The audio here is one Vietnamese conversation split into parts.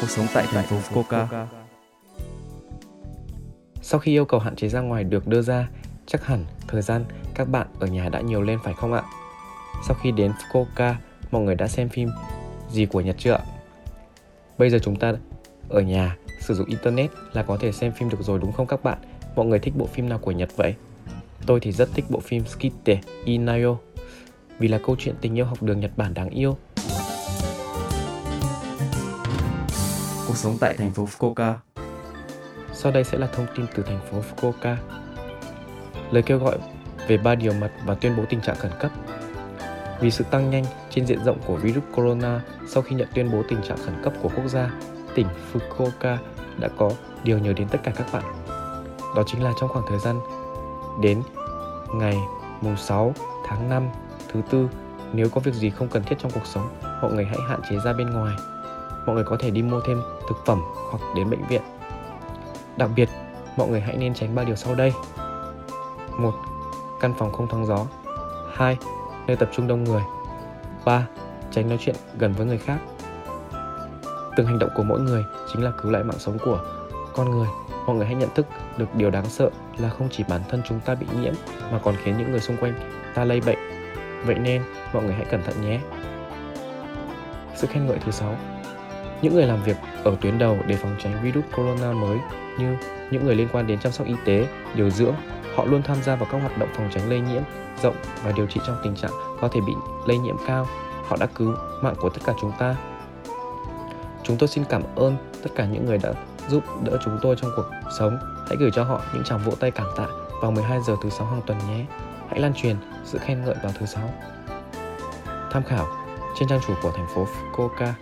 Cuộc sống tại thành phố Fukuoka. Sau khi yêu cầu hạn chế ra ngoài được đưa ra, chắc hẳn thời gian các bạn ở nhà đã nhiều lên phải không ạ? Sau khi đến Fukuoka, mọi người đã xem phim gì của Nhật chưa ạ? Bây giờ chúng ta ở nhà sử dụng internet là có thể xem phim được rồi đúng không các bạn? Mọi người thích bộ phim nào của Nhật vậy? Tôi thì rất thích bộ phim Skite Inayo vì là câu chuyện tình yêu học đường Nhật Bản đáng yêu. Cuộc sống tại thành phố Fukuoka. Sau đây sẽ là thông tin từ thành phố Fukuoka. Lời kêu gọi về ba điều mật và tuyên bố tình trạng khẩn cấp. Vì sự tăng nhanh trên diện rộng của virus corona sau khi nhận tuyên bố tình trạng khẩn cấp của quốc gia, tỉnh Fukuoka đã có điều nhớ đến tất cả các bạn. Đó chính là trong khoảng thời gian đến ngày mùng 6 tháng 5 thứ tư nếu có việc gì không cần thiết trong cuộc sống, mọi người hãy hạn chế ra bên ngoài. Mọi người có thể đi mua thêm thực phẩm hoặc đến bệnh viện. Đặc biệt, mọi người hãy nên tránh ba điều sau đây. một Căn phòng không thoáng gió. 2. Nơi tập trung đông người. 3. Tránh nói chuyện gần với người khác. Từng hành động của mỗi người chính là cứu lại mạng sống của con người. Mọi người hãy nhận thức được điều đáng sợ là không chỉ bản thân chúng ta bị nhiễm mà còn khiến những người xung quanh ta lây bệnh. Vậy nên, mọi người hãy cẩn thận nhé. Sự khen ngợi thứ sáu những người làm việc ở tuyến đầu để phòng tránh virus corona mới như những người liên quan đến chăm sóc y tế, điều dưỡng, họ luôn tham gia vào các hoạt động phòng tránh lây nhiễm rộng và điều trị trong tình trạng có thể bị lây nhiễm cao. Họ đã cứu mạng của tất cả chúng ta. Chúng tôi xin cảm ơn tất cả những người đã giúp đỡ chúng tôi trong cuộc sống. Hãy gửi cho họ những tràng vỗ tay cảm tạ vào 12 giờ thứ sáu hàng tuần nhé. Hãy lan truyền sự khen ngợi vào thứ sáu. Tham khảo trên trang chủ của thành phố Fukuoka.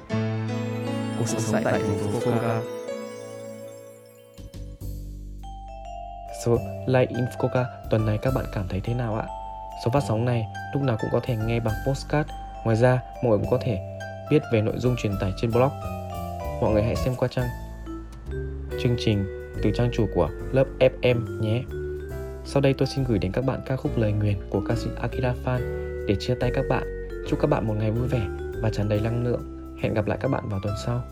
Cuộc sống tại thành phố Fukuoka. So Live in Fukuoka tuần này các bạn cảm thấy thế nào ạ? Số phát sóng này lúc nào cũng có thể nghe bằng postcard. Ngoài ra, mọi người cũng có thể biết về nội dung truyền tải trên blog. Mọi người hãy xem qua trang chương trình từ trang chủ của lớp FM nhé. Sau đây tôi xin gửi đến các bạn ca khúc lời nguyền của ca sĩ Akira Fan để chia tay các bạn. Chúc các bạn một ngày vui vẻ và tràn đầy năng lượng. Hẹn gặp lại các bạn vào tuần sau.